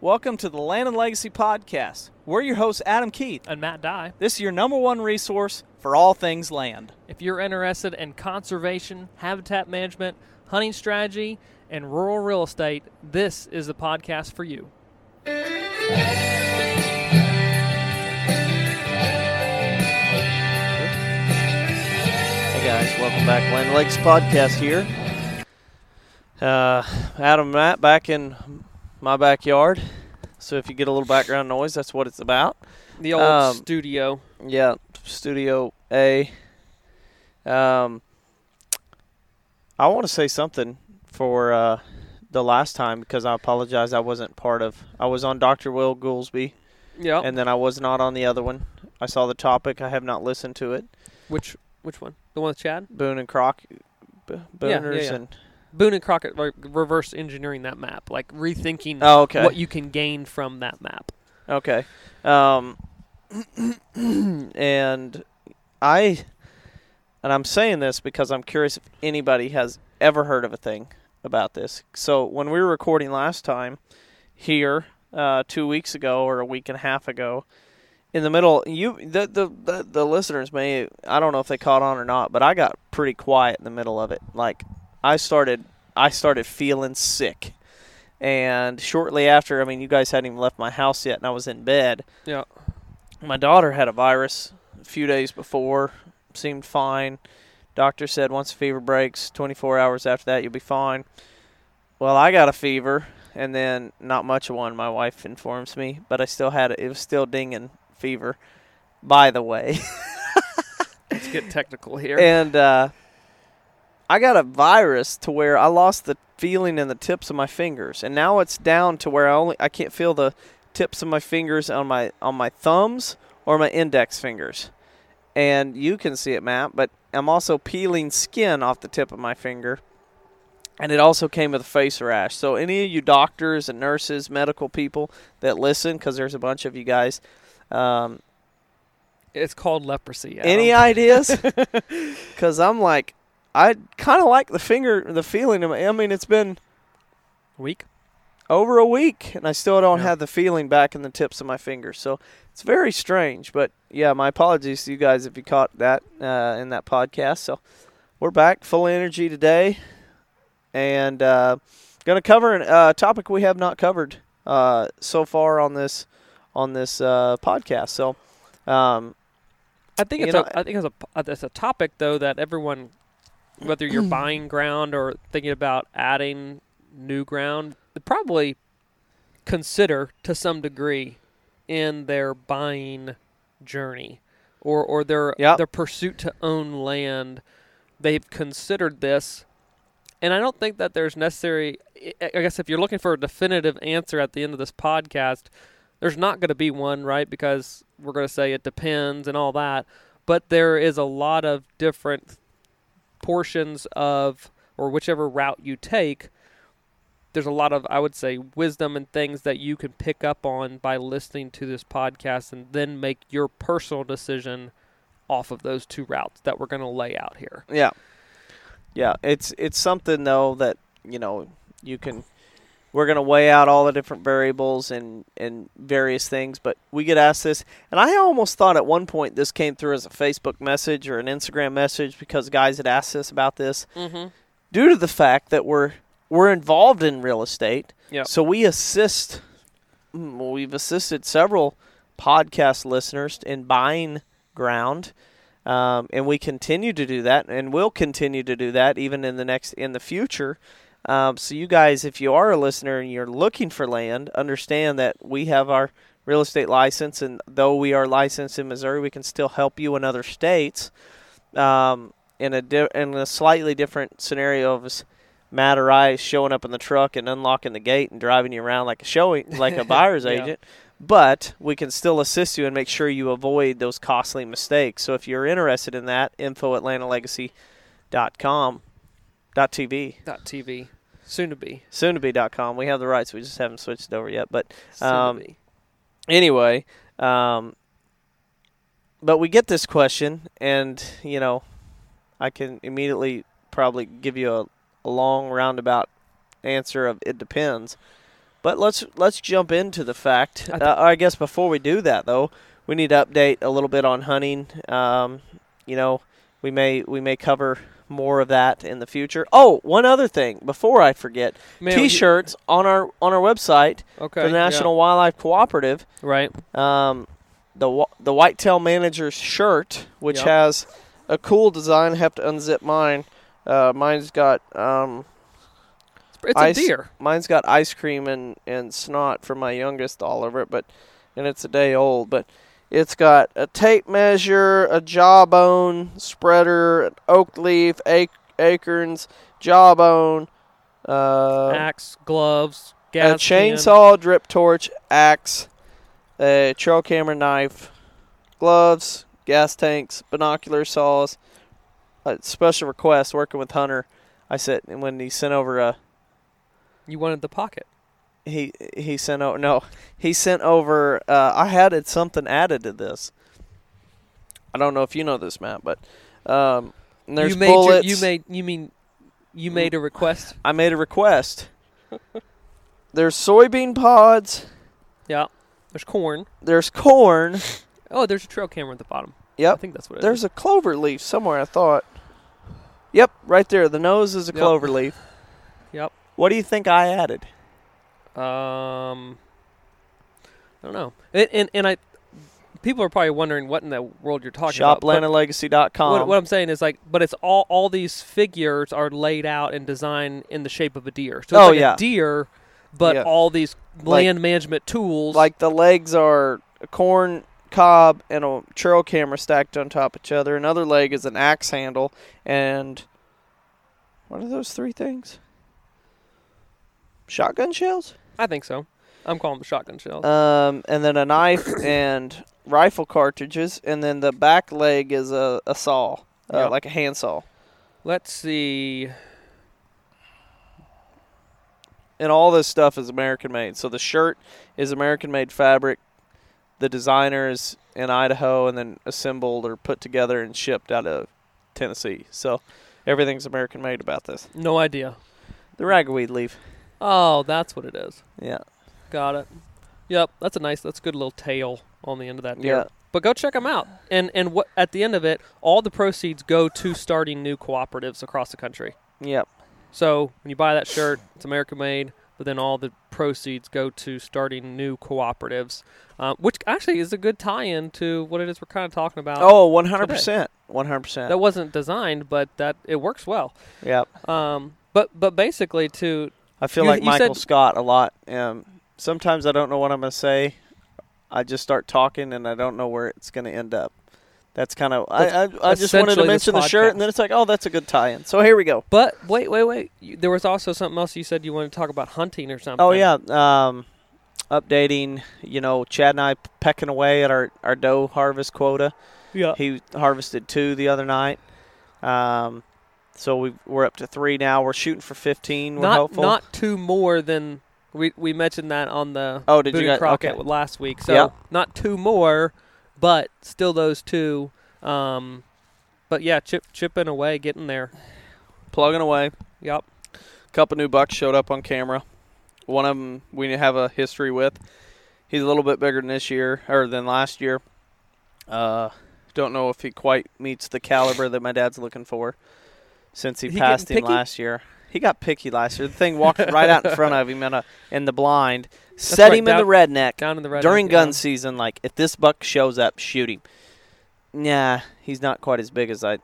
Welcome to the Land and Legacy Podcast. We're your hosts, Adam Keith. and Matt Dye. This is your number one resource for all things land. If you're interested in conservation, habitat management, hunting strategy, and rural real estate, this is the podcast for you. Hey guys, welcome back. Land and Legacy Podcast here. Uh, Adam and Matt back in my backyard. So if you get a little background noise, that's what it's about. The old Um, studio. Yeah, Studio A. Um, I want to say something for uh, the last time because I apologize. I wasn't part of. I was on Dr. Will Goolsby, Yeah. and then I was not on the other one. I saw the topic. I have not listened to it. which which one? The one with Chad? Boone and Croc, B- yeah, Booners yeah. and Boone and Crockett like, reverse engineering that map, like rethinking oh, okay, what you can gain from that map. okay. Um, and I, and I'm saying this because I'm curious if anybody has ever heard of a thing about this. So when we were recording last time here, uh, two weeks ago or a week and a half ago, in the middle, you the, the the the listeners may I don't know if they caught on or not, but I got pretty quiet in the middle of it. Like I started I started feeling sick. And shortly after, I mean, you guys hadn't even left my house yet, and I was in bed. Yeah. My daughter had a virus a few days before, seemed fine. Doctor said once the fever breaks, 24 hours after that, you'll be fine. Well, I got a fever, and then not much of one, my wife informs me, but I still had it. It was still dinging fever, by the way. Let's get technical here. and uh, I got a virus to where I lost the feeling in the tips of my fingers, and now it's down to where I only I can't feel the tips of my fingers on my on my thumbs or my index fingers. And you can see it, Matt, but I'm also peeling skin off the tip of my finger. And it also came with a face rash. So any of you doctors and nurses, medical people that listen, because there's a bunch of you guys, um, it's called leprosy. Adam. any ideas? Because I'm like, I kind of like the finger, the feeling. of I mean, it's been week? over a week, and I still don't Yeah. have the feeling back in the tips of my fingers. So it's very strange. But yeah, my apologies to you guys if you caught that uh, in that podcast. So we're back, full energy today, and uh, going to cover a uh, topic we have not covered uh, so far on this on this uh, podcast. So. Um, I think it's know, a, I think it's a it's a topic though that everyone, whether you're buying ground or thinking about adding new ground, they probably consider to some degree in their buying journey or or their Yep. their pursuit to own land. They've considered this, and I don't think that there's necessary. I I guess if you're looking for a definitive answer at the end of this podcast, there's not going to be one, right? Because we're going to say it depends and all that. But there is a lot of different portions of, or whichever route you take, there's a lot of, I would say, wisdom and things that you can pick up on by listening to this podcast and then make your personal decision off of those two routes that we're going to lay out here. Yeah, yeah. It's it's something though that you know you can. We're gonna weigh out all the different variables and and various things, but we get asked this, and I almost thought at one point this came through as a Facebook message or an Instagram message because guys had asked us about this Mm-hmm. due to the fact that we're we're involved in real estate. Yep. So we assist. mm, well, We've assisted several podcast listeners in buying ground, um, and we continue to do that, and will continue to do that even in the next in the future. Um, so you guys, if you are a listener and you're looking for land, understand that we have our real estate license, and though we are licensed in Missouri, we can still help you in other states. Um, in a di- in a slightly different scenario of us, Matt or I showing up in the truck and unlocking the gate and driving you around like a showing like a buyer's Yeah. agent. but we can still assist you and make sure you avoid those costly mistakes. So if you're interested in that, info atlantalegacy.com, dot TV, Dot TV. Soon to be. soon to be dot com. We have the rights, we just haven't switched it over yet. But Um, anyway, um, but we get this question, and you know, I can immediately probably give you a, a long roundabout answer of it depends. But let's let's jump into the fact. I uh, I guess before we do that, though, we need to update a little bit on hunting. Um, you know, we may we may cover more of that in the future. Oh, one other thing before I forget: Man, t-shirts on our on our website Okay. for the yeah. National Wildlife Cooperative. Right. Um, the the whitetail manager's shirt, which Yep. has a cool design. I have to unzip mine. Uh, mine's got um, It's Ice- a deer. mine's got ice cream and, and snot for my youngest all over it, but and it's a day old. But it's got a tape measure, a jawbone spreader, an oak leaf, ac- acorns, jawbone, uh, Axe, gloves, a gas can. chainsaw, drip torch, axe, a trail camera knife, gloves, gas tanks, binocular saws. A special request working with Hunter. I said when he sent over a You wanted the pocket. He he sent over no he sent over uh, I had it something added to this. I don't know if you know this, Matt, but um, there's you made your- bullets. you made. You mean you made a request? I made a request. there's soybean pods. Yeah. There's corn. There's corn. Oh, there's a trail camera at the bottom. Yep. I think that's what it is. There's a clover leaf somewhere. I thought. Yep, right there. The nose is a Yep. clover leaf. Yep. What do you think I added? Um, I don't know. And, and and I, people are probably wondering what in the world you're talking about. but ShopLandandLegacy.com. What, what I'm saying is like, but it's all all these figures are laid out and designed in the shape of a deer. So it's Oh, like yeah. a deer, but Yeah. all these Like- land management tools. like the legs are a corn cob and a trail camera stacked on top of each other. Another leg is an axe handle, and what are those three things? Shotgun shells. I think so. I'm calling them shotgun shells. Um, and then a knife and rifle cartridges, and then the back leg is a, a saw, uh, Yep. like a handsaw. Let's see. And all this stuff is American made. So the shirt is American made fabric. The designer is in Idaho, and then assembled or put together and shipped out of Tennessee. So everything's American made about this. No idea. The ragweed leaf. Oh, that's what it is. Yeah. Got it. Yep, that's a nice. That's a good little tail on the end of that deer. Yeah. But go check them out, and and what at the end of it, all the proceeds go to starting new cooperatives across the country. Yep. So when you buy that shirt, it's American made, but then all the proceeds go to starting new cooperatives, um, which actually is a good tie-in to what it is we're kind of talking about. Oh, 100%. 100%. that wasn't designed, but that it works well. Yep. Um, but but basically to I feel You- like you Michael Scott a lot. Um, sometimes I don't know what I'm going to say. I just start talking and I don't know where it's going to end up. That's kind of I, I, I just wanted to mention the shirt, and then it's like, oh, that's a good tie-in. So here we go. But wait, wait, wait. You, there was also something else you said you wanted to talk about hunting or something. Oh yeah, um, updating. You know, Chad and I pecking away at our our doe harvest quota. Yeah. He harvested two the other night. Um, so we we're up to three now. We're shooting for fifteen. We're Not hopeful. not two more than we we mentioned that on the Oh, did you Boone guys- Crockett okay. last week. So Yeah. not two more, but still those two. Um, but yeah, chip chipping away, getting there. plugging away. Yep. A couple new bucks showed up on camera. One of them we have a history with. He's a little bit bigger than this year or than last year. Uh, don't know if he quite meets the caliber that my dad's looking for since he, He passed him picky? last year. He got picky last year. The thing walked right out in front of him in, a, in the blind, set right, him in the redneck Down in the red during yeah. gun season. Like if this buck shows up, shoot him. Nah, he's not quite as big as I,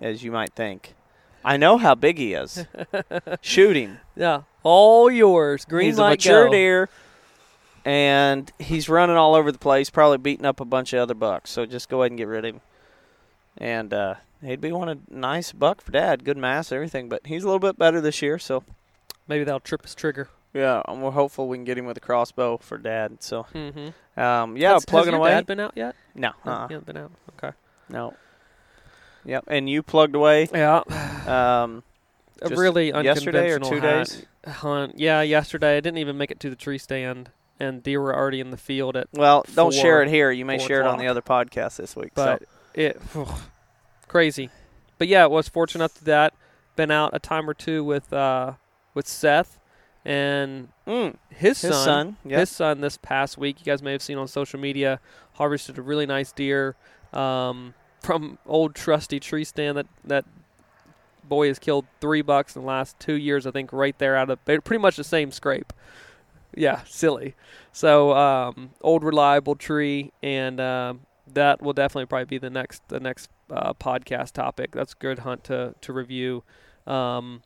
as you might think. I know how big he is. shoot him. Yeah, all yours. Green he's a mature go. deer, and he's running all over the place, probably beating up a bunch of other bucks. So just go ahead and get rid of him. And uh, he'd be one a nice buck for dad, good mass, everything. But he's a little bit better this year, so Maybe that'll trip his trigger. Yeah, and we're hopeful we can get him with a crossbow for dad. So, Mm-hmm. um, yeah, has, plugging has your away. Dad been out yet? no, uh-uh. he hasn't been out. Okay. no. Yep, and you plugged away. Yeah. Um, A really yesterday or unconventional two hunt- days? hunt. Yeah, yesterday. I didn't even make it to the tree stand, and deer were already in the field at. well, don't share it here. You may share it on the other podcast this week. But so. it crazy, but yeah, was fortunate enough to that. Been out a time or two with uh, with Seth and Mm, his, his son. son. Yeah. His son this past week, you guys may have seen on social media, harvested a really nice deer um, from old trusty tree stand that that boy has killed three bucks in the last two years. I think right there out of pretty much the same scrape. Yeah, silly. So um, old reliable tree, and um that will definitely probably be the next the next uh, podcast topic. That's good hunt to to review. Um,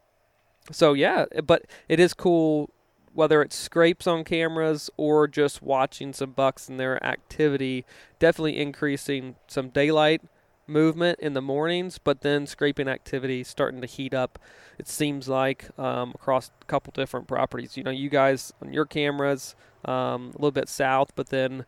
so yeah, but it is cool whether it's scrapes on cameras or just watching some bucks and their activity. Definitely increasing some daylight movement in the mornings, but then scraping activity starting to heat up. It seems like um, across a couple different properties. You know, you guys on your cameras um, a little bit south, but then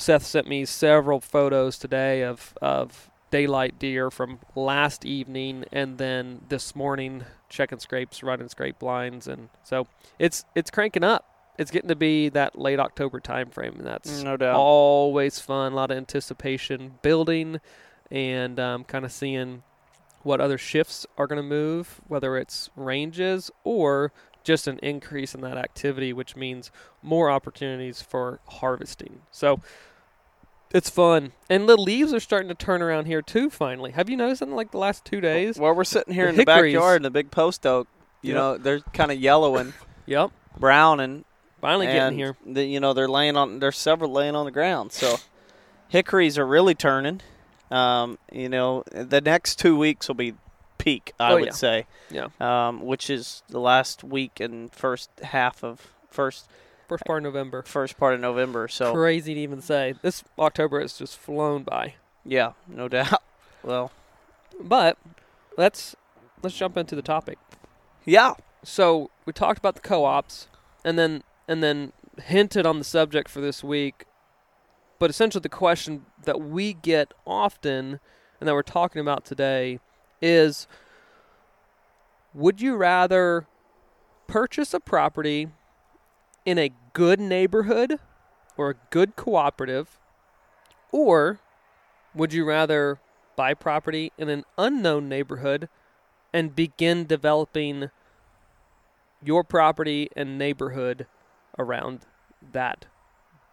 Seth sent me several photos today of of daylight deer from last evening and then this morning checking scrapes, running scrape blinds, and so it's it's cranking up. It's getting to be that late October time frame, and that's no doubt. always fun. A lot of anticipation building, and um, kind of seeing what other shifts are going to move, whether it's ranges or just an increase in that activity, which means more opportunities for harvesting. So it's fun, and the leaves are starting to turn around here too. Finally, have you noticed in like the last two days? Well, we're sitting here The in the backyard in the big post oak. You Yep. know, they're kind of yellowing, Yep, browning, finally getting here. The, you know, they're laying on. There's several laying on the ground. So hickories are really turning. Um, you know, the next two weeks will be peak. I Oh, would yeah. say. Yeah. Um, which is the last week and first half of first First part of November. first part of November. So Crazy to even say. This October has just flown by. yeah, no doubt. Well, But let's let's jump into the topic. yeah. So we talked about the co-ops, and then and then hinted on the subject for this week. But essentially, the question that we get often, and that we're talking about today, is: Would you rather purchase a property in a good neighborhood or a good cooperative, or would you rather buy property in an unknown neighborhood and begin developing your property and neighborhood around that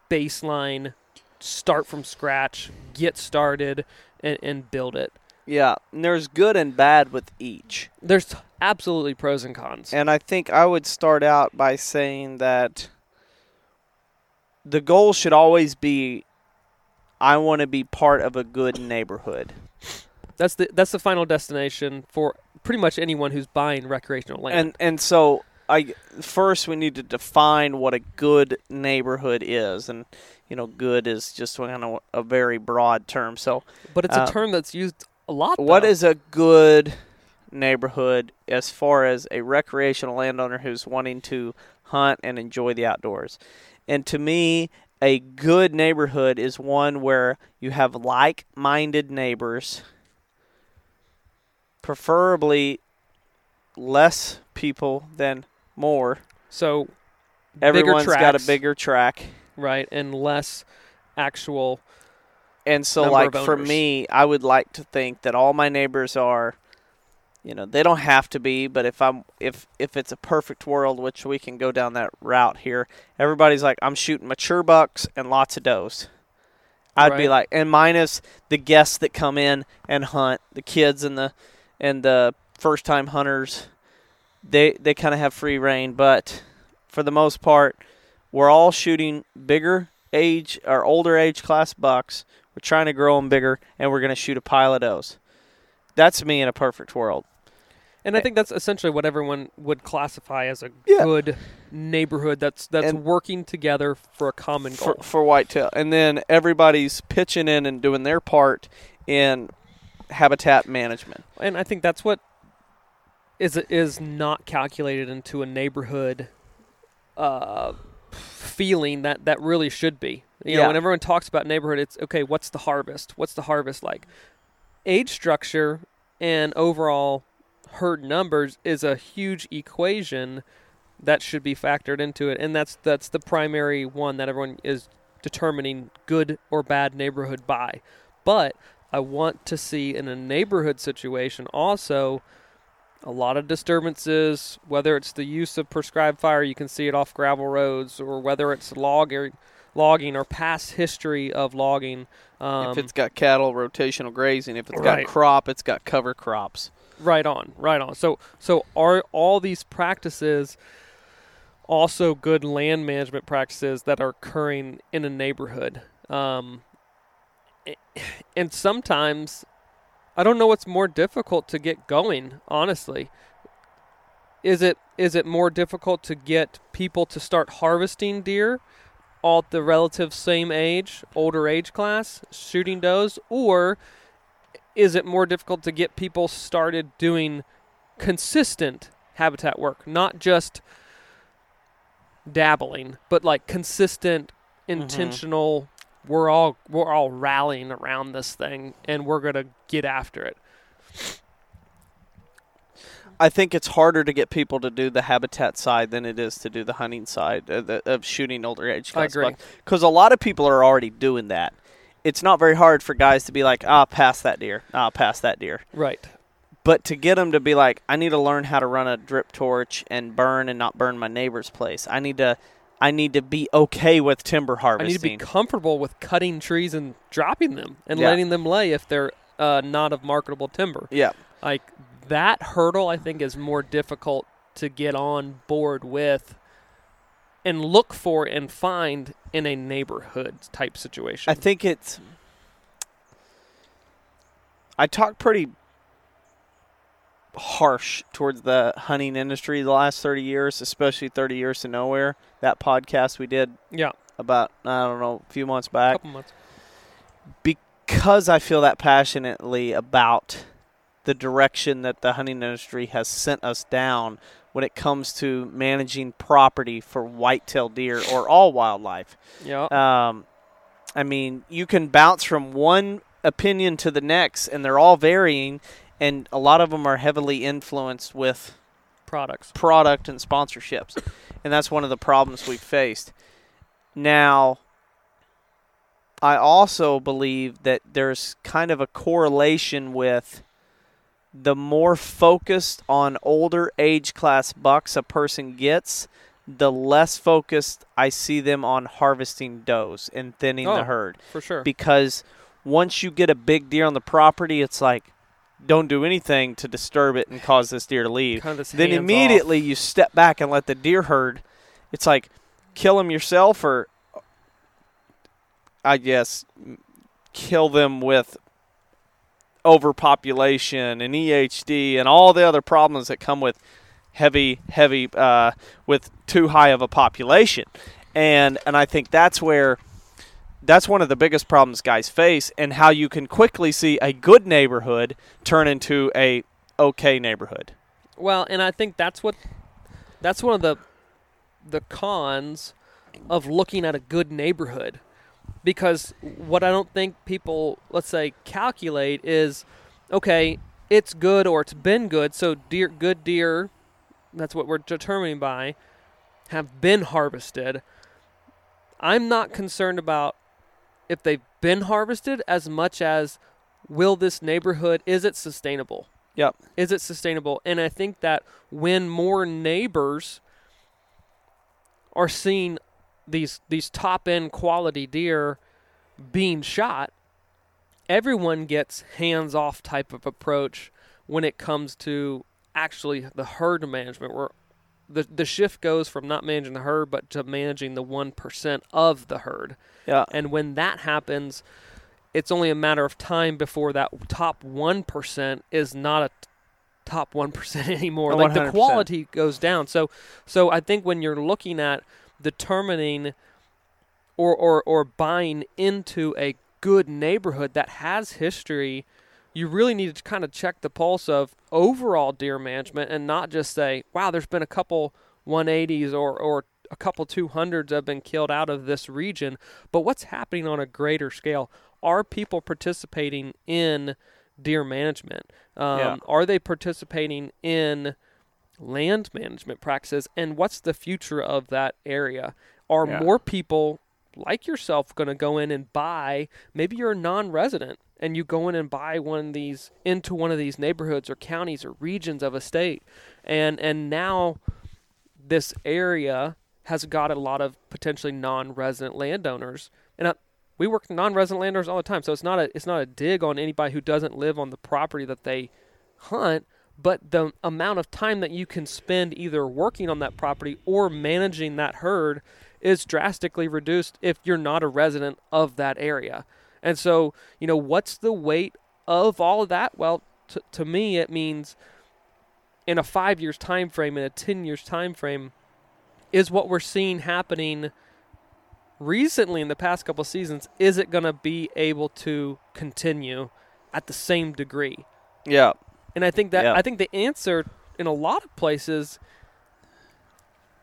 baseline start from scratch get started and, and build it Yeah, and there's good and bad with each. there's absolutely pros and cons And I think I would start out by saying that the goal should always be I want to be part of a good neighborhood. that's the that's the final destination for pretty much anyone who's buying recreational land And and so I first we need to define what a good neighborhood is and you know good is just kind of a very broad term. So but it's uh, a term that's used a lot What though. is a good neighborhood as far as a recreational landowner who's wanting to hunt and enjoy the outdoors? And to me, a good neighborhood is one where you have like minded neighbors, preferably less people than more. so Everyone's bigger got a bigger track. right and less actual And so, like for me, I would like to think that all my neighbors are, you know, they don't have to be, but if I'm if if it's a perfect world, which we can go down that route here, everybody's like, I'm shooting mature bucks and lots of does. I'd be like, and minus the guests that come in and hunt, the kids and the and the first time hunters, they they kind of have free reign, but for the most part, we're all shooting bigger age or older age class bucks. We're trying to grow them bigger, and we're going to shoot a pile of those. That's me in a perfect world. And I think that's essentially what everyone would classify as a Yeah. good neighborhood that's that's And- working together for a common goal. for, for whitetail. And then everybody's pitching in and doing their part in habitat management. and I think that's what is is not calculated into a neighborhood uh, feeling that that really should be. You Yeah. know, when everyone talks about neighborhood, it's okay. What's the harvest? What's the harvest like? Age structure and overall herd numbers is a huge equation that should be factored into it, and that's that's the primary one that everyone is determining good or bad neighborhood by. But I want to see in a neighborhood situation also a lot of disturbances, whether it's the use of prescribed fire, you can see it off gravel roads, or whether it's log logging or past history of logging. Um, if it's got cattle, rotational grazing. If it's Right. got crop, it's got cover crops. Right on, right on. So, so are all these practices also good land management practices that are occurring in a neighborhood? Um, and sometimes, I don't know what's more difficult to get going. Honestly, is it is it more difficult to get people to start harvesting deer? All at the relative same age, older age class, shooting does, or is it more difficult to get people started doing consistent habitat work, not just dabbling, but like consistent, intentional. We're all we're all rallying around this thing, and we're gonna get after it. I think it's harder to get people to do the habitat side than it is to do the hunting side uh, the, of shooting older age I class agree. Because a lot of people are already doing that. It's not very hard for guys to be like, ah, pass that deer, ah, pass that deer. Right. But to get them to be like, I need to learn how to run a drip torch and burn and not burn my neighbor's place. I need to, I need to be okay with timber harvesting. I need to be comfortable with cutting trees and dropping them and Yeah. letting them lay if they're uh, not of marketable timber. yeah, Like that hurdle, I think, is more difficult to get on board with and look for and find in a neighborhood type situation. I think it's. I talk pretty harsh towards the hunting industry the last 30 years, especially 30 years to nowhere. That podcast we did yeah, about, I don't know, a few months a back. couple months. Because I feel that passionately about the direction that the hunting industry has sent us down when it comes to managing property for whitetail deer or all wildlife. Yeah, Um, I mean, you can bounce from one opinion to the next, and they're all varying, and a lot of them are heavily influenced with products. product and sponsorships, and that's one of the problems we've faced. Now, I also believe that there's kind of a correlation with the more focused on older age class bucks a person gets, the less focused I see them on harvesting does and thinning Oh. the herd. For sure. Because once you get a big deer on the property, it's like, don't do anything to disturb it and cause this deer to leave kind of then immediately you step back and let the deer herd. It's like kill them yourself, or I guess kill them with overpopulation and EHD and all the other problems that come with heavy, heavy uh, with too high of a population. And and I think that's where that's one of the biggest problems guys face, and how you can quickly see a good neighborhood turn into a okay neighborhood. Well, and I think that's what that's one of the the cons of looking at a good neighborhood. Because what I don't think people let's say calculate is okay, it's good or it's been good, so deer good deer that's what we're determining by have been harvested. I'm not concerned about if they've been harvested as much as will this neighborhood is it sustainable? Yep. is it sustainable? And I think that when more neighbors are seeing these these top end quality deer being shot, everyone gets hands off type of approach when it comes to actually the herd management where the the shift goes from not managing the herd but to managing the 1% of the herd. Yeah. And when that happens, it's only a matter of time before that top 1% is not a t- top 1% anymore. Oh, like the quality goes down. So so I think when you're looking at determining or or or buying into a good neighborhood that has history, you really need to kind of check the pulse of overall deer management and not just say, "Wow, there's been a couple 180s or or a couple two hundreds have been killed out of this region. But what's happening on a greater scale? Are people participating in deer management? Um, Yeah. Are they participating in land management practices? And what's the future of that area? Are Yeah. more people like yourself going to go in and buy? Maybe you're a non-resident and you go in and buy one of these into one of these neighborhoods or counties or regions of a state, and and now this area has got a lot of potentially non-resident landowners, and I, we work with non-resident landowners all the time. So it's not a it's not a dig on anybody who doesn't live on the property that they hunt, but the amount of time that you can spend either working on that property or managing that herd is drastically reduced if you're not a resident of that area. And so, you know, what's the weight of all of that? Well, t- to me, it means in a five years time frame, in a ten years time frame, is what we're seeing happening recently in the past couple seasons. Is it going to be able to continue at the same degree? Yeah. And I think that Yeah. I think the answer in a lot of places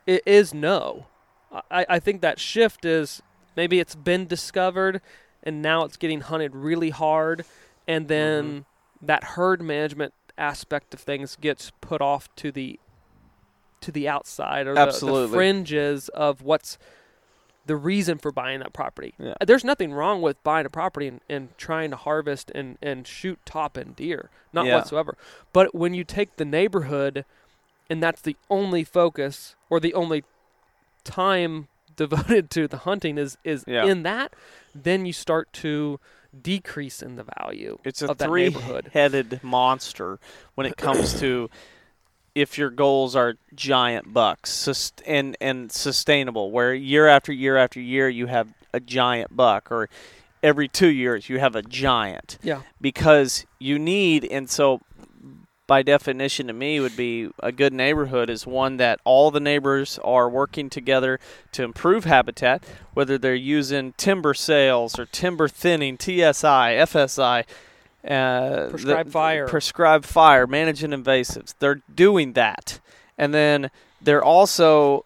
i- is no. I, I think that shift is maybe it's been discovered and now it's getting hunted really hard and then mm-hmm. that herd management aspect of things gets put off to the to the outside or the- the, fringes of what's the reason for buying that property. Yeah. Uh, there's nothing wrong with buying a property and, and trying to harvest and, and shoot top end deer. Not Yeah. whatsoever. But when you take the neighborhood and that's the only focus or the only time devoted to the hunting is, is Yeah. in that, then you start to decrease in the value It's a of that neighborhood. three-headed monster when it comes to if your goals are giant bucks and and sustainable, where year after year after year you have a giant buck, or every two years you have a giant, Yeah. because you need and so by definition to me would be a good neighborhood is one that all the neighbors are working together to improve habitat whether they're using timber sales or timber thinning TSI FSI uh, Prescribed the- fire. prescribed fire managing invasives they're doing that and then they're also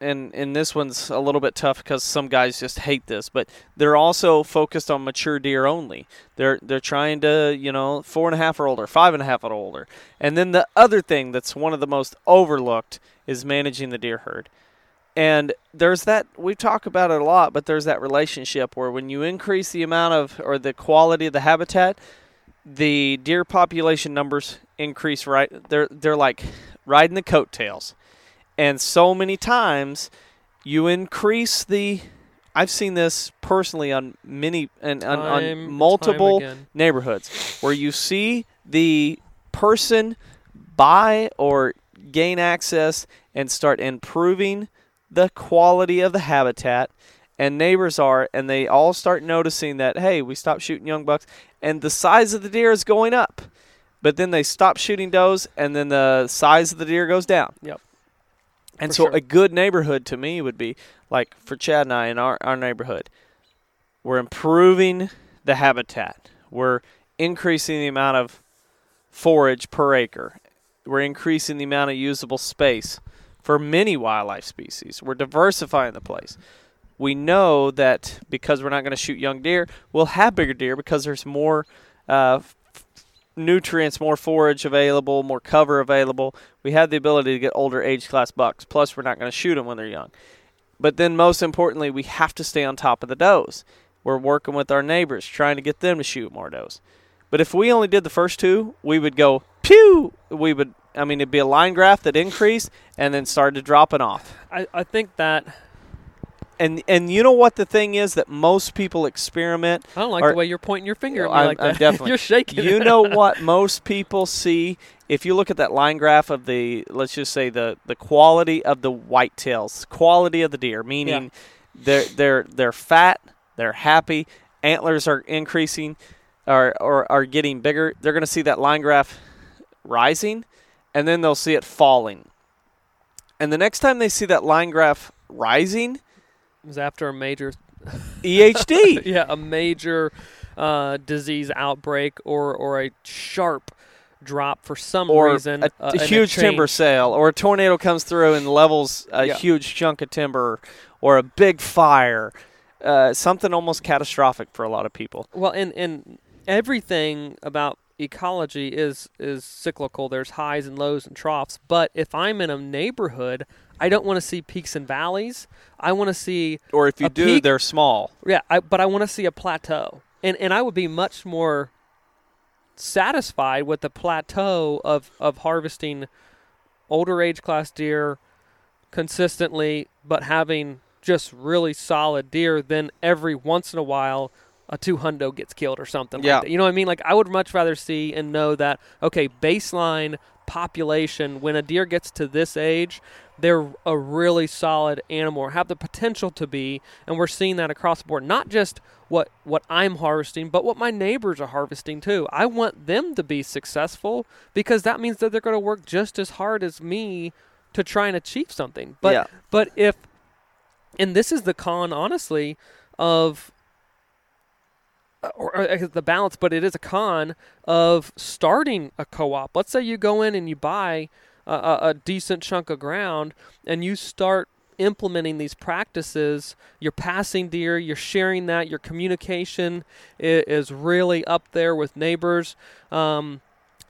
and and this one's a little bit tough because some guys just hate this, but they're also focused on mature deer only. They're they're trying to you know four and a half or older, five and a half or older, and then the other thing that's one of the most overlooked is managing the deer herd. And there's that we talk about it a lot, but there's that relationship where when you increase the amount of or the quality of the habitat, the deer population numbers increase right. They're they're like riding the coattails and so many times you increase the I've seen this personally on many and on, on multiple neighborhoods where you see the person buy or gain access and start improving the quality of the habitat and neighbors are and they all start noticing that hey we stopped shooting young bucks and the size of the deer is going up but then they stop shooting does and then the size of the deer goes down Yep. and For so sure. a good neighborhood to me would be like for Chad and I in our, our neighborhood, we're improving the habitat. We're increasing the amount of forage per acre. We're increasing the amount of usable space for many wildlife species. We're diversifying the place. We know that because we're not going to shoot young deer, we'll have bigger deer because there's more uh, nutrients, more forage available, more cover available. We have the ability to get older age class bucks. Plus, we're not going to shoot them when they're young. But then, most importantly, we have to stay on top of the does. We're working with our neighbors, trying to get them to shoot more does. But if we only did the first two, we would go pew. We would, I mean, it'd be a line graph that increased and then started to dropping off. I, I think that And and you know what the thing is that most people experiment? I don't like Or- the way you're pointing your finger at me I'm- like I'm definitely- you're shaking. you know what most people see? If you look at that line graph of the let's just say the the quality of the whitetails quality of the deer meaning they're they're they're fat they're happy antlers are increasing or or are getting bigger they're going to see that line graph rising and then they'll see it falling and the next time they see that line graph rising It was after a major ehd yeah, a major uh, disease outbreak or, or a sharp drop for some or reason. a, uh, a huge timber sale, or a tornado comes through and levels a Yeah. huge chunk of timber, or a big fire, uh, something almost catastrophic for a lot of people. Well, and and everything about ecology is is cyclical. There's highs and lows and troughs. But if I'm in a neighborhood, I don't want to see peaks and valleys. I want to see Or if you do, peak- they're small. yeah, I, but I want to see a plateau. And and I would be much more satisfied with the plateau of of harvesting older age class deer consistently but having just really solid deer than every once in a while a two hundo gets killed or something Yeah. like that. You know what I mean? Like I would much rather see and know that okay, baseline population when a deer gets to this age, they're a really solid animal or have the potential to be and we're seeing that across the board. Not just what what I'm harvesting, but what my neighbors are harvesting too. I want them to be successful because that means that they're going to work just as hard as me to try and achieve something. But Yeah. but if and this is the con honestly of or, or the balance, but it is a con of starting a co-op. Let's say you go in and you buy a, a, decent chunk of ground, and you start implementing these practices. You're passing deer, you're sharing that. Your communication is really up there with neighbors. Um,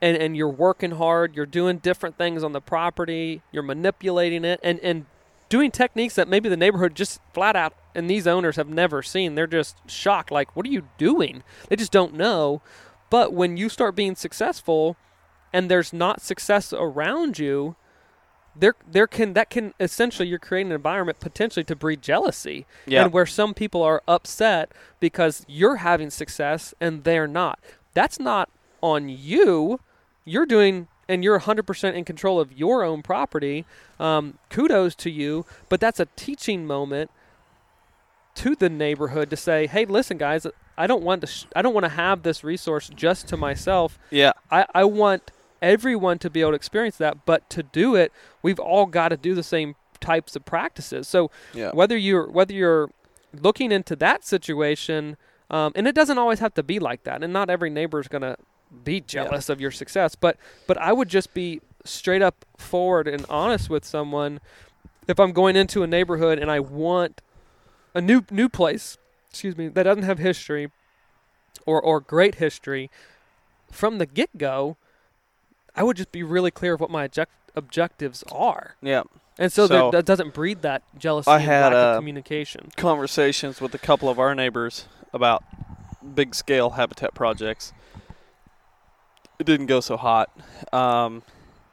and, and you're working hard, you're doing different things on the property, you're manipulating it, and, and doing techniques that maybe the neighborhood just flat out and these owners have never seen. They're just shocked, like, what are you doing? They just don't know. But when you start being successful and there's not success around you, there there can that can essentially you're creating an environment potentially to breed jealousy. Yeah. And where some people are upset because you're having success and they're not. That's not on you. You're doing and you're 100% in control of your own property. Um, kudos to you, but that's a teaching moment to the neighborhood to say, "Hey, listen, guys, I don't want to. Sh- I don't want to have this resource just to myself. Yeah. I, I want everyone to be able to experience that. But to do it, we've all got to do the same types of practices. So Yeah. whether you're whether you're looking into that situation, um, and it doesn't always have to be like that, and not every neighbor is going to be jealous of your success. But but I would just be straight up forward and honest with someone if I'm going into a neighborhood and I want a new new place, excuse me, that doesn't have history or or great history from the get go. I would just be really clear of what my object, objectives are, Yeah. and so, So- there, that doesn't breed that jealousy I had, lack uh, of communication. Conversations with a couple of our neighbors about big scale habitat projects. It didn't go so hot. Um,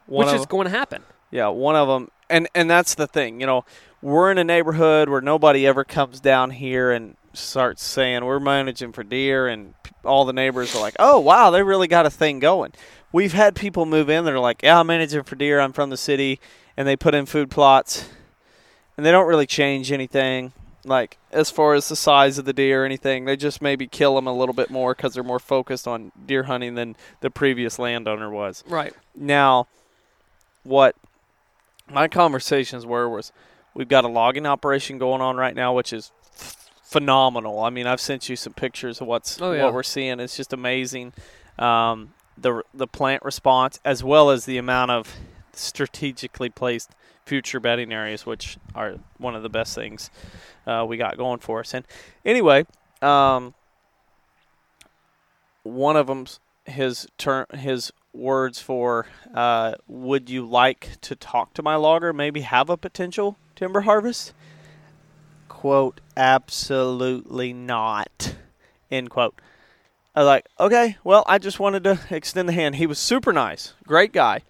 one which of, is going to happen. Yeah, one of them, and and that's the thing. You know, we're in a neighborhood where nobody ever comes down here and starts saying we're managing for deer, and all the neighbors are like, "Oh, wow, they really got a thing going." We've had people move in that are like, "Yeah, I'm managing for deer. I'm from the city," and they put in food plots, and they don't really change anything. Like as far as the size of the deer or anything, they just maybe kill them a little bit more because they're more focused on deer hunting than the previous landowner was. Right. Now, what my conversations were was we've got a logging operation going on right now, which is f- phenomenal. I mean, I've sent you some pictures of what's Oh, yeah. what we're seeing. It's just amazing. Um, the the plant response as well as the amount of strategically placed future bedding areas, which are one of the best things uh, we got going for us. And anyway, um, one of them's his turn his words for uh, would you like to talk to my logger maybe have a potential timber harvest? Quote absolutely not. End quote. I was like okay well i just wanted to extend the hand. He was super nice great guy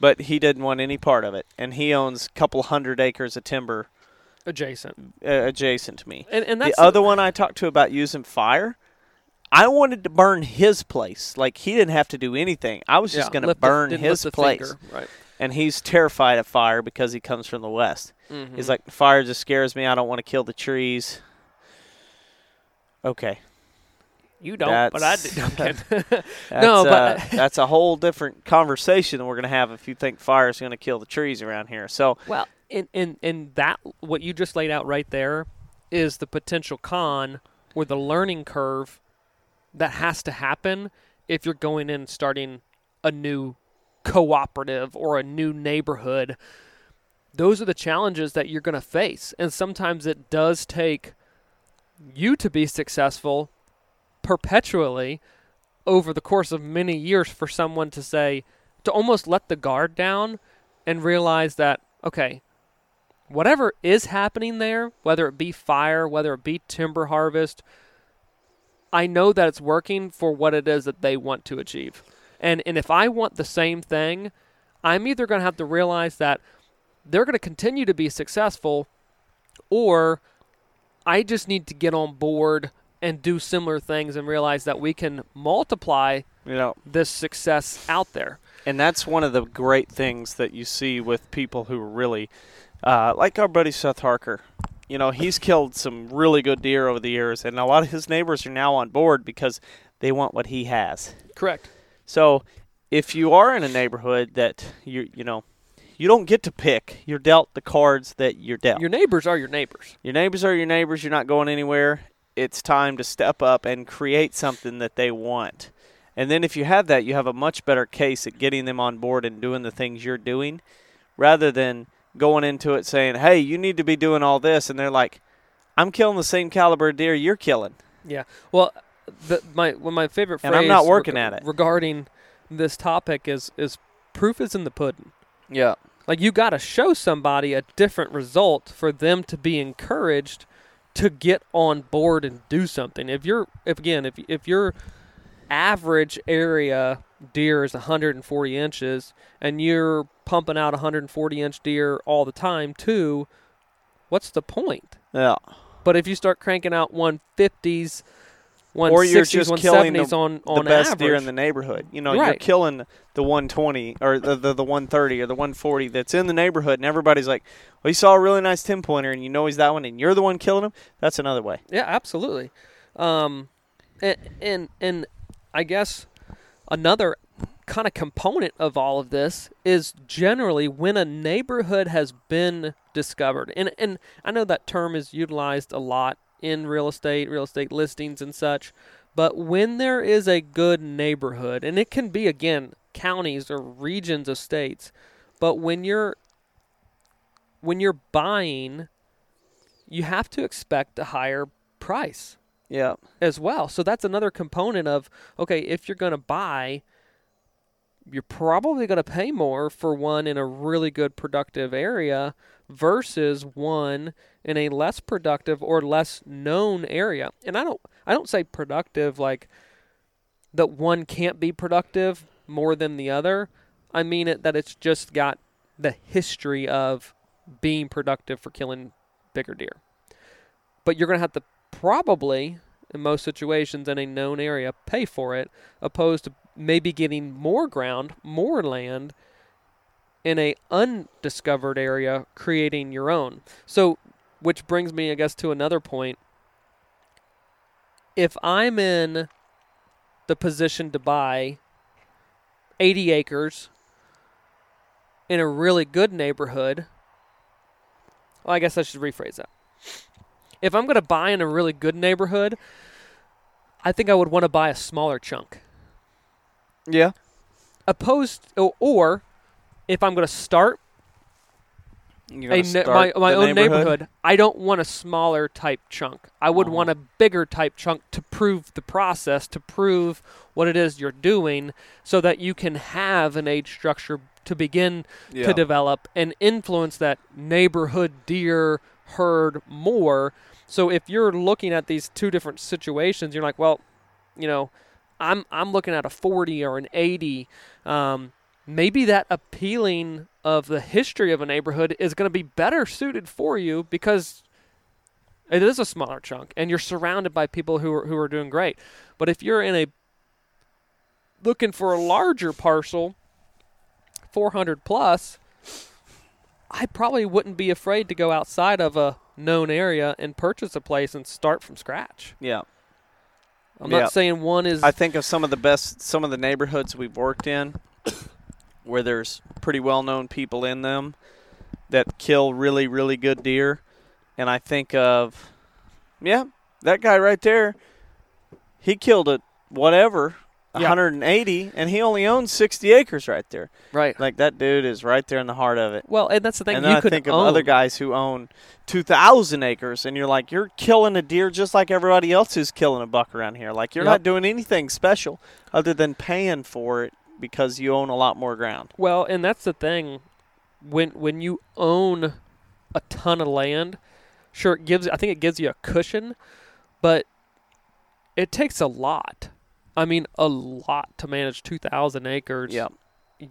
but he didn't want any part of it. And he owns a couple hundred acres of timber Adjacent. uh, adjacent to me And and the that's other one I talked to about using fire, I wanted to burn his place. Like he didn't have to do anything. I was just going to lift the- burn his place. finger. Right. And he's terrified of fire because he comes from the west. Mhm. He's like, fire just scares me. I don't want to kill the trees. Okay, you don't, but I do. that's- I'm No, but- uh, that's a whole different conversation that we're going to have if you think fire is going to kill the trees around here. So Well, and and and that what you just laid out right there is the potential con or the learning curve that has to happen if you're going in starting a new cooperative or a new neighborhood. Those are the challenges that you're going to face. And sometimes it does take you to be successful perpetually over the course of many years for someone to say, to almost let the guard down and realize that, okay, whatever is happening there, whether it be fire, whether it be timber harvest, I know that it's working for what it is that they want to achieve. And and if I want the same thing, I'm either going to have to realize that they're going to continue to be successful or I just need to get on board and do similar things and realize that we can multiply You know, this success out there. and that's one of the great things that you see with people who really uh, like our buddy Seth Harker. You know, he's killed some really good deer over the years, and a lot of his neighbors are now on board because they want what he has. Correct. So, if you are in a neighborhood that you you know you don't get to pick, you're dealt the cards that you're dealt. Your neighbors are your neighbors. Your neighbors are your neighbors. You're not going anywhere. It's time to step up and create something that they want. And then if you have that, you have a much better case at getting them on board and doing the things you're doing rather than going into it saying, hey, you need to be doing all this. And they're like, I'm killing the same caliber of deer you're killing. Yeah. Well, the, my one of my favorite phrase. And I'm not working reg- at it. regarding this topic is is proof is in the pudding. Yeah. Like you got to show somebody a different result for them to be encouraged to get on board and do something. If you're if again if if your average area deer is 140 inches and you're pumping out 140 inch deer all the time too, what's the point? Yeah. But if you start cranking out 150s, 160s, Or you're just killing 170s the, on the best average, deer in the neighborhood. You know, you're killing the 120 or the, the the 130 or the 140 that's in the neighborhood, and everybody's like, "Well, you saw a really nice 10 pointer, and you know he's that one, and you're the one killing him." That's another way. Yeah, absolutely. Um, and, and and I guess another kind of component of all of this is generally when a neighborhood has been discovered. And and I know that term is utilized a lot in real estate, real estate listings and such. But when there is a good neighborhood, and it can be again counties or regions of states, but when you're when you're buying, you have to expect a higher price Yeah. as well. So that's another component of okay, if you're going to buy, you're probably going to pay more for one in a really good productive area versus one in a less productive or less known area. And I don't I don't say productive like that one can't be productive more than the other. I mean it that it's just got the history of being productive for killing bigger deer. But you're going to have to probably in most situations in a known area pay for it opposed to maybe getting more ground, more land in a undiscovered area creating your own. So which brings me I guess to another point. If I'm in the position to buy 80 acres in a really good neighborhood, well, I guess I should rephrase that. If I'm going to buy in a really good neighborhood, I think I would want to buy a smaller chunk. Yeah. Opposed, or, or if I'm going to start a gonna ne- start my, my own neighborhood, I don't want a smaller type chunk. I would Uh-huh. want a bigger type chunk to prove the process, to prove what it is you're doing, so that you can have an age structure to begin Yeah. to develop and influence that neighborhood deer herd more. So if you're looking at these two different situations, you're like, well, you know, I'm I'm looking at a 40 or an 80. Um, maybe that appealing of the history of a neighborhood is going to be better suited for you because it is a smaller chunk and you're surrounded by people who are who are doing great. But if you're in a looking for a larger parcel, 400 plus, I probably wouldn't be afraid to go outside of a known area and purchase a place and start from scratch. Yeah. I'm Yeah. not saying one is I think of some of the best, some of the neighborhoods we've worked in, where there's pretty well-known people in them that kill really, really good deer, and I think of, yeah, that guy right there. He killed it, whatever. Yeah. 180, and he only owns 60 acres right there. Right. Like that dude is right there in the heart of it. Well, and that's the thing. and you I could think own. of other guys who own 2,000 acres, and you're like, you're killing a deer just like everybody else who's killing a buck around here. Like you're Yep. not doing anything special other than paying for it because you own a lot more ground. Well, and that's the thing. When when you own a ton of land, sure it gives I think it gives you a cushion, but it takes a lot. I mean, a lot to manage 2000 acres Yeah.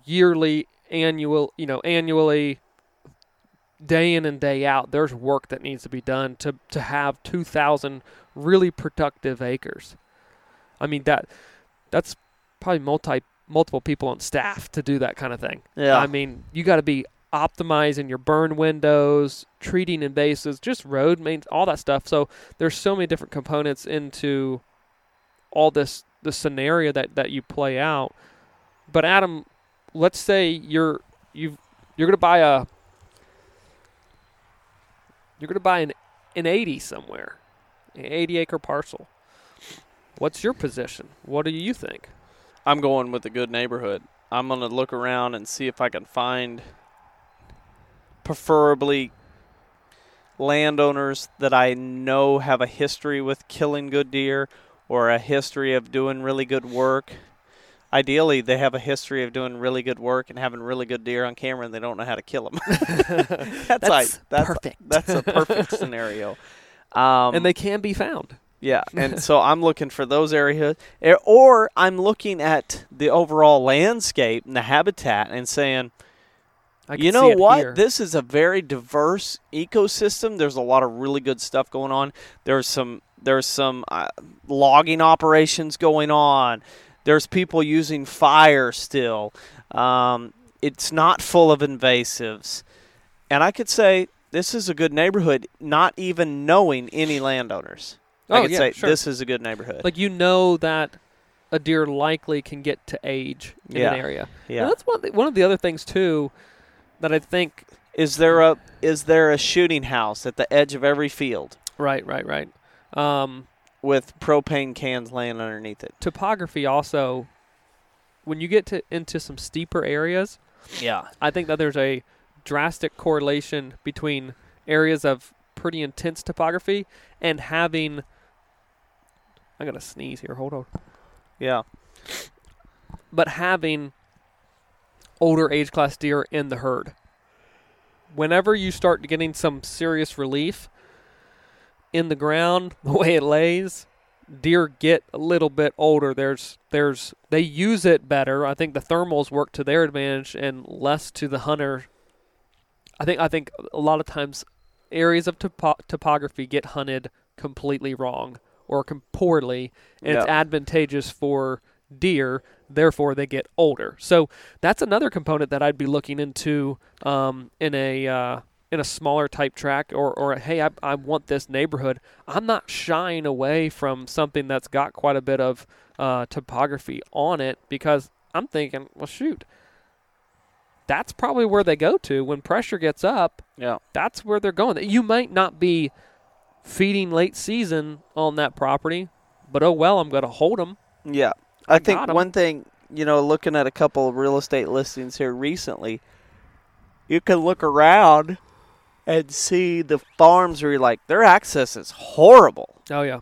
yearly, annual, you know, annually day in and day out. There's work that needs to be done to to have 2000 really productive acres. I mean that that's probably multi multiple people on staff to do that kind of thing. Yeah. I mean, you got to be optimizing your burn windows, treating invasives, just road maintenance, all that stuff. So there's so many different components into all this the scenario that that you play out. But Adam, let's say you're you you're gonna buy a you're gonna buy an an 80 somewhere, an 80 acre parcel. What's your position? What do you think? I'm going with a good neighborhood. I'm going to look around and see if I can find preferably landowners that I know have a history with killing good deer or a history of doing really good work. Ideally, they have a history of doing really good work and having really good deer on camera and they don't know how to kill them. that's, That's like, that's perfect. That's a perfect scenario. Um, and they can be found. yeah, and so I'm looking for those areas, Er- or I'm looking at the overall landscape and the habitat and saying, I you know what? here. This is a very diverse ecosystem. There's a lot of really good stuff going on. There's some there's some uh, logging operations going on. There's people using fire still. Um, it's not full of invasives, and I could say this is a good neighborhood, not even knowing any landowners. I Oh, could yeah, say sure. this is a good neighborhood. like you know that a deer likely can get to age in Yeah. an area. yeah. And that's one of, the, one of the other things too that I think. Is there a is there a shooting house at the edge of every field Right, right, right. Um, with propane cans laying underneath it? topography also, when you get to into some steeper areas, Yeah. I think that there's a drastic correlation between areas of pretty intense topography and having. I'm gonna sneeze here. Hold on. Yeah. but having older age class deer in the herd. Whenever you start getting some serious relief in the ground, the way it lays, deer get a little bit older. There's there's they use it better. I think the thermals work to their advantage and less to the hunter. I think I think a lot of times areas of topo- topography get hunted completely wrong or com- poorly, and it's advantageous for deer. Therefore, they get older. So that's another component that I'd be looking into um, in a uh, in a smaller type track, or or hey, I, I want this neighborhood. I'm not shying away from something that's got quite a bit of uh, topography on it because I'm thinking, well, shoot, that's probably where they go to when pressure gets up. Yeah. That's where they're going. You might not be feeding late season on that property, but oh well, I'm going to hold them. Yeah. I, think got 'em. one thing, you know, looking at a couple of real estate listings here recently, you can look around and see the farms where you're like, their access is horrible. Oh yeah,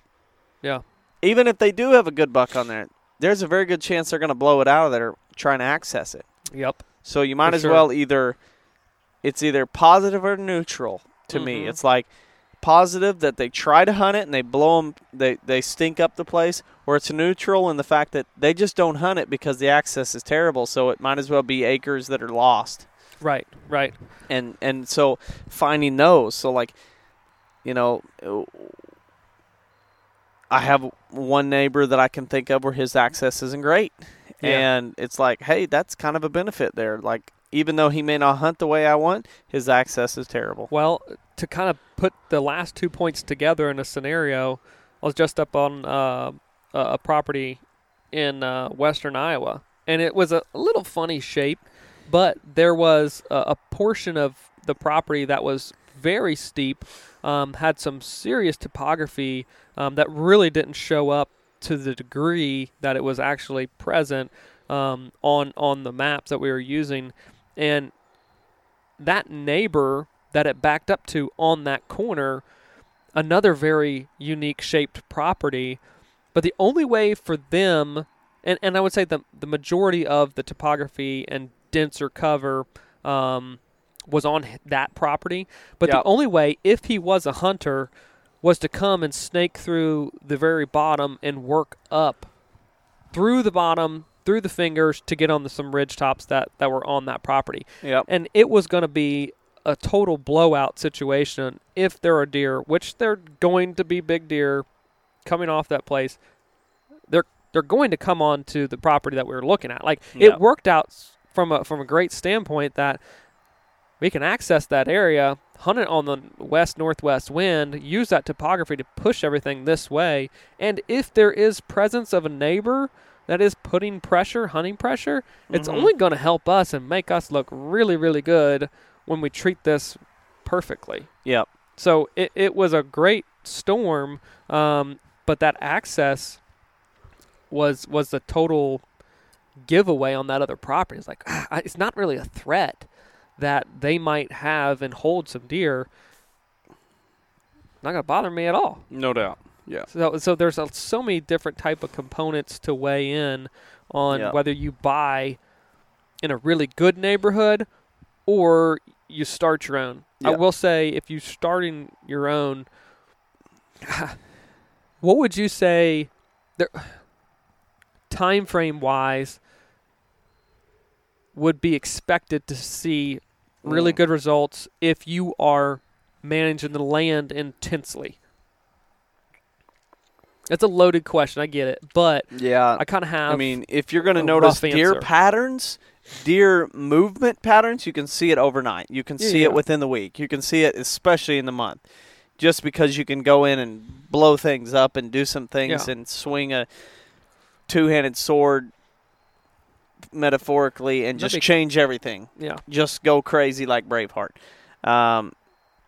yeah. Even if they do have a good buck on there, there's a very good chance they're going to blow it out of there trying to access it. Yep. So you might For as sure. well either it's either positive or neutral to me. Mhm. It's like positive that they try to hunt it and they blow them they they stink up the place or it's neutral in the fact that they just don't hunt it because the access is terrible so it might as well be acres that are lost. Right. Right. And and so finding those so like you know I have one neighbor that I can think of where his access isn't great. Yeah. And it's like, hey, that's kind of a benefit there. Like, even though he may not hunt the way I want, his access is terrible. Well, to kind of put the last two points together in a scenario, I was just up on uh, a property in uh, western Iowa, and it was a little funny shape, but there was a, a portion of the property that was very steep, um, had some serious topography um, that really didn't show up to the degree that it was actually present um, on on the maps that we were using, and that neighbor that it backed up to on that corner, another very unique shaped property, but the only way for them, and, and I would say the the majority of the topography and denser cover. Um, was on that property, but Yep. the only way, if he was a hunter, was to come and snake through the very bottom and work up through the bottom, through the fingers to get on the, some ridge tops that, that were on that property. Yep. And it was going to be a total blowout situation if there are deer, which they're going to be big deer coming off that place. They're they're going to come on to the property that we were looking at. Like Yeah. it worked out from a from a great standpoint that we can access that area, hunt it on the west northwest wind, use that topography to push everything this way. And if there is presence of a neighbor that is putting pressure, hunting pressure, it's Mhm. only going to help us and make us look really, really good when we treat this perfectly. Yep. So it, it was a great storm, um, but that access was was the total giveaway on that other property. It's like ah, it's not really a threat that they might have and hold some deer. Not gonna bother me at all. No doubt. Yeah. So so there's a, so many different type of components to weigh in on Yeah. whether you buy in a really good neighborhood or you start your own. I will say if you starting your own what would you say there time frame wise would be expected to see really Mm. good results if you are managing the land intensely? That's a loaded question. I get it, but Yeah. I kind of have. I mean, if you're going to notice deer answer. patterns, deer movement patterns, you can see it overnight. You can Yeah, see yeah. it within the week. You can see it especially in the month. Just because you can go in and blow things up and do some things Yeah. and swing a two-handed sword metaphorically and just change everything. yeah, Just go crazy like Braveheart. Um,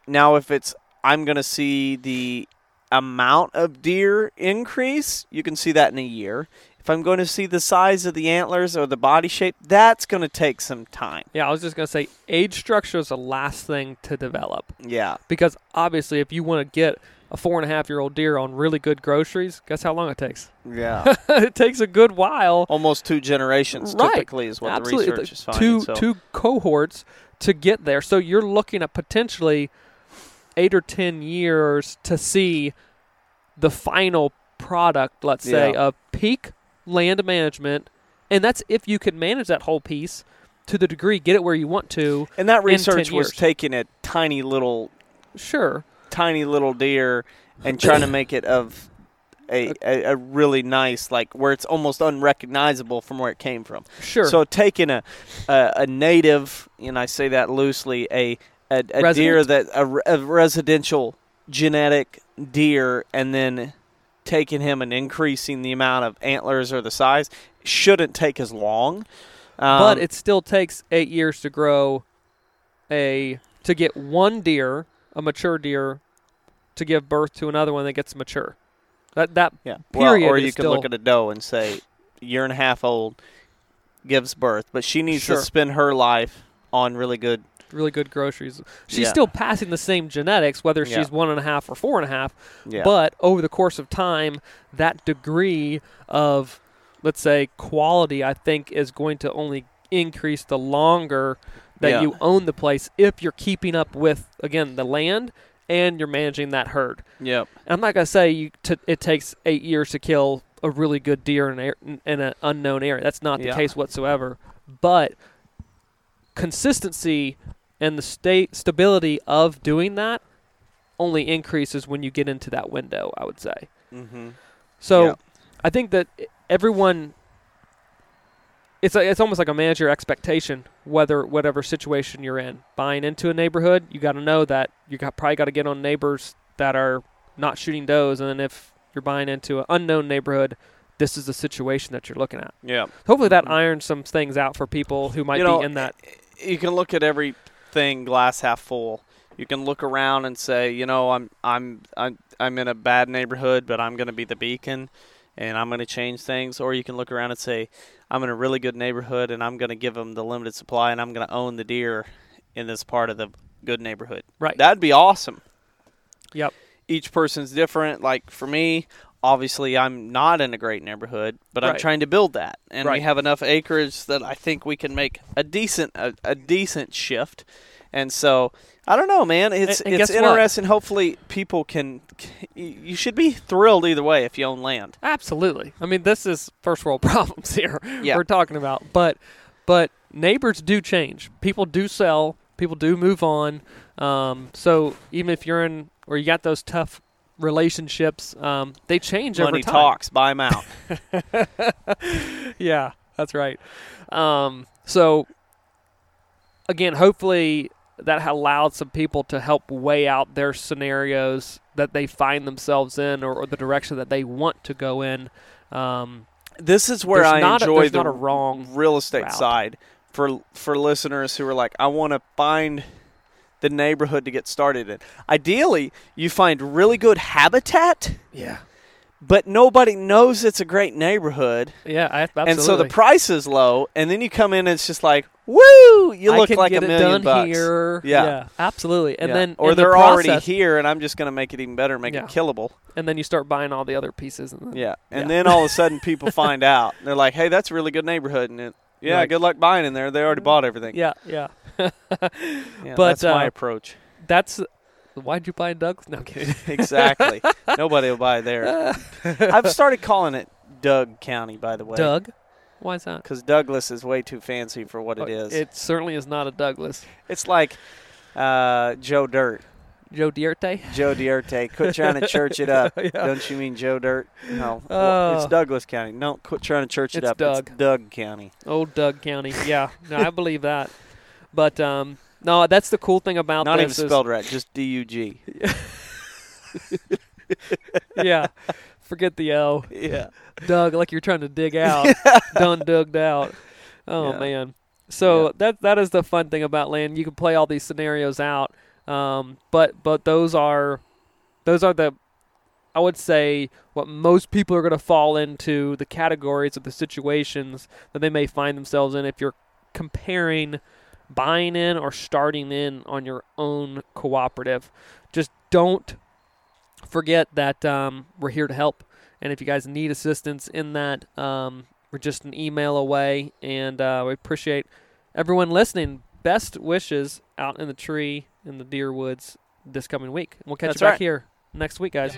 now if it's I'm going to see the amount of deer increase, you can see that in a year. If I'm going to see the size of the antlers or the body shape, that's going to take some time. yeah. I was just gonna say age structure is the last thing to develop Yeah. because obviously, if you want to get a four and a half year old deer on really good groceries, guess how long it takes? Yeah. it takes a good while. Almost two generations Right. typically is what Absolutely, the research is finding. two so. two cohorts to get there. So you're looking at potentially eight or ten years to see the final product. Let's say Yeah. of peak land management, and that's if you can manage that whole piece to the degree, get it where you want to. and that 10 research was years. taking a tiny little Sure, tiny little deer and trying to make it of a, a, a really nice like where it's almost unrecognizable from where it came from. sure. So taking a, a a native, and I say that loosely, a a, a deer that a, a residential genetic deer, and then taking him and increasing the amount of antlers or the size shouldn't take as long. Um, but it still takes eight years to grow a to get one deer, a mature deer, to give birth to another one that gets mature. That that yeah. period Well, or you could look at a doe and say, year and a half old, gives birth, but she needs Sure. to spend her life on really good. really good groceries. She's Yeah. still passing the same genetics, whether Yeah. she's one and a half or four and a half. Yeah. But over the course of time, that degree of, let's say, quality, I think, is going to only increase the longer that you own the place if you're keeping up with, again, the land and you're managing that herd. yep. And I'm not going to say you t- it takes eight years to kill a really good deer in, a, in an unknown area. That's not the case whatsoever. But consistency and the state stability of doing that only increases when you get into that window. I would say. Mm-hmm. So Yeah. I think that everyone. It's a, it's almost like a manager expectation, whether whatever situation you're in. Buying into a neighborhood, you got to know that you got probably got to get on neighbors that are not shooting does, and then if you're buying into an unknown neighborhood, this is the situation that you're looking at. Yeah. Hopefully, that Mhm. irons some things out for people who might You know, be in that. you can look at everything glass half full. You can look around and say, you know, I'm I'm I'm I'm in a bad neighborhood, but I'm going to be the beacon. and I'm going to change things, or you can look around and say, I'm in a really good neighborhood and I'm going to give them the limited supply and I'm going to own the deer in this part of the good neighborhood. Right. That'd be awesome. Yep. Each person's different. Like for me, obviously I'm not in a great neighborhood, but I'm trying to build that, and we have enough acreage that I think we can make a decent a, a decent shift. And so I don't know, man. It's And- and it's guess what? interesting. Hopefully, people can. You should be thrilled either way if you own land. Absolutely. I mean, this is first world problems here Yeah. we're talking about. But but neighbors do change. People do sell. People do move on. Um, so even if you're in or you got those tough relationships, um, they change Money over time. talks. Buy them out. yeah, that's right. Um, so again, hopefully that allowed some people to help weigh out their scenarios that they find themselves in or, or the direction that they want to go in. Um, this is where I not a- enjoy there's the not a wrong real estate route. side for for listeners who are like, I want to find the neighborhood to get started in. Ideally, you find really good habitat, yeah, but nobody knows it's a great neighborhood, yeah, I, absolutely. and so the price is low. And then you come in, and it's just like, woo! You I look like a million bucks. here. Yeah. absolutely. And Yeah. then or they're already process- here, and I'm just going to make it even better, make Yeah. it killable. and then you start buying all the other pieces. And then, Yeah, and then all of a sudden people find out. They're like, "Hey, that's a really good neighborhood," and it, yeah, Right. good luck buying in there. They already bought everything. yeah, yeah. Yeah, But, that's my uh, approach. That's why'd you buy in Douglas? No I'm kidding. exactly. Nobody will buy there. I've started calling it Doug County, by the way, Doug, why is that? because Douglas is way too fancy for what it is. It certainly is not a Douglas. it's like uh, Joe Dirt, Joe Dierte. Joe Dierte. Quit trying to church it up. Yeah. Don't you mean Joe Dirt? No, well, it's Oh. Douglas County. No, quit trying to church it up. Doug. It's Doug County. Old Doug County. Yeah, no, I believe that. But um, no, that's the cool thing about Not even spelled right, just D U G. yeah, forget the L. Yeah. Doug, like you're trying to dig out. Done dugged out. Oh Yeah. man. So Yeah. that that is the fun thing about land. You can play all these scenarios out. Um, but but those are those are the I would say what most people are going to fall into the categories of the situations that they may find themselves in if you're comparing buying in or starting in on your own cooperative. Just don't forget that um, we're here to help. And if you guys need assistance in that, um, we're just an email away. And uh, we appreciate everyone listening. Best wishes out in the tree in the deer woods this coming week. We'll catch That's you back right. here next week, guys.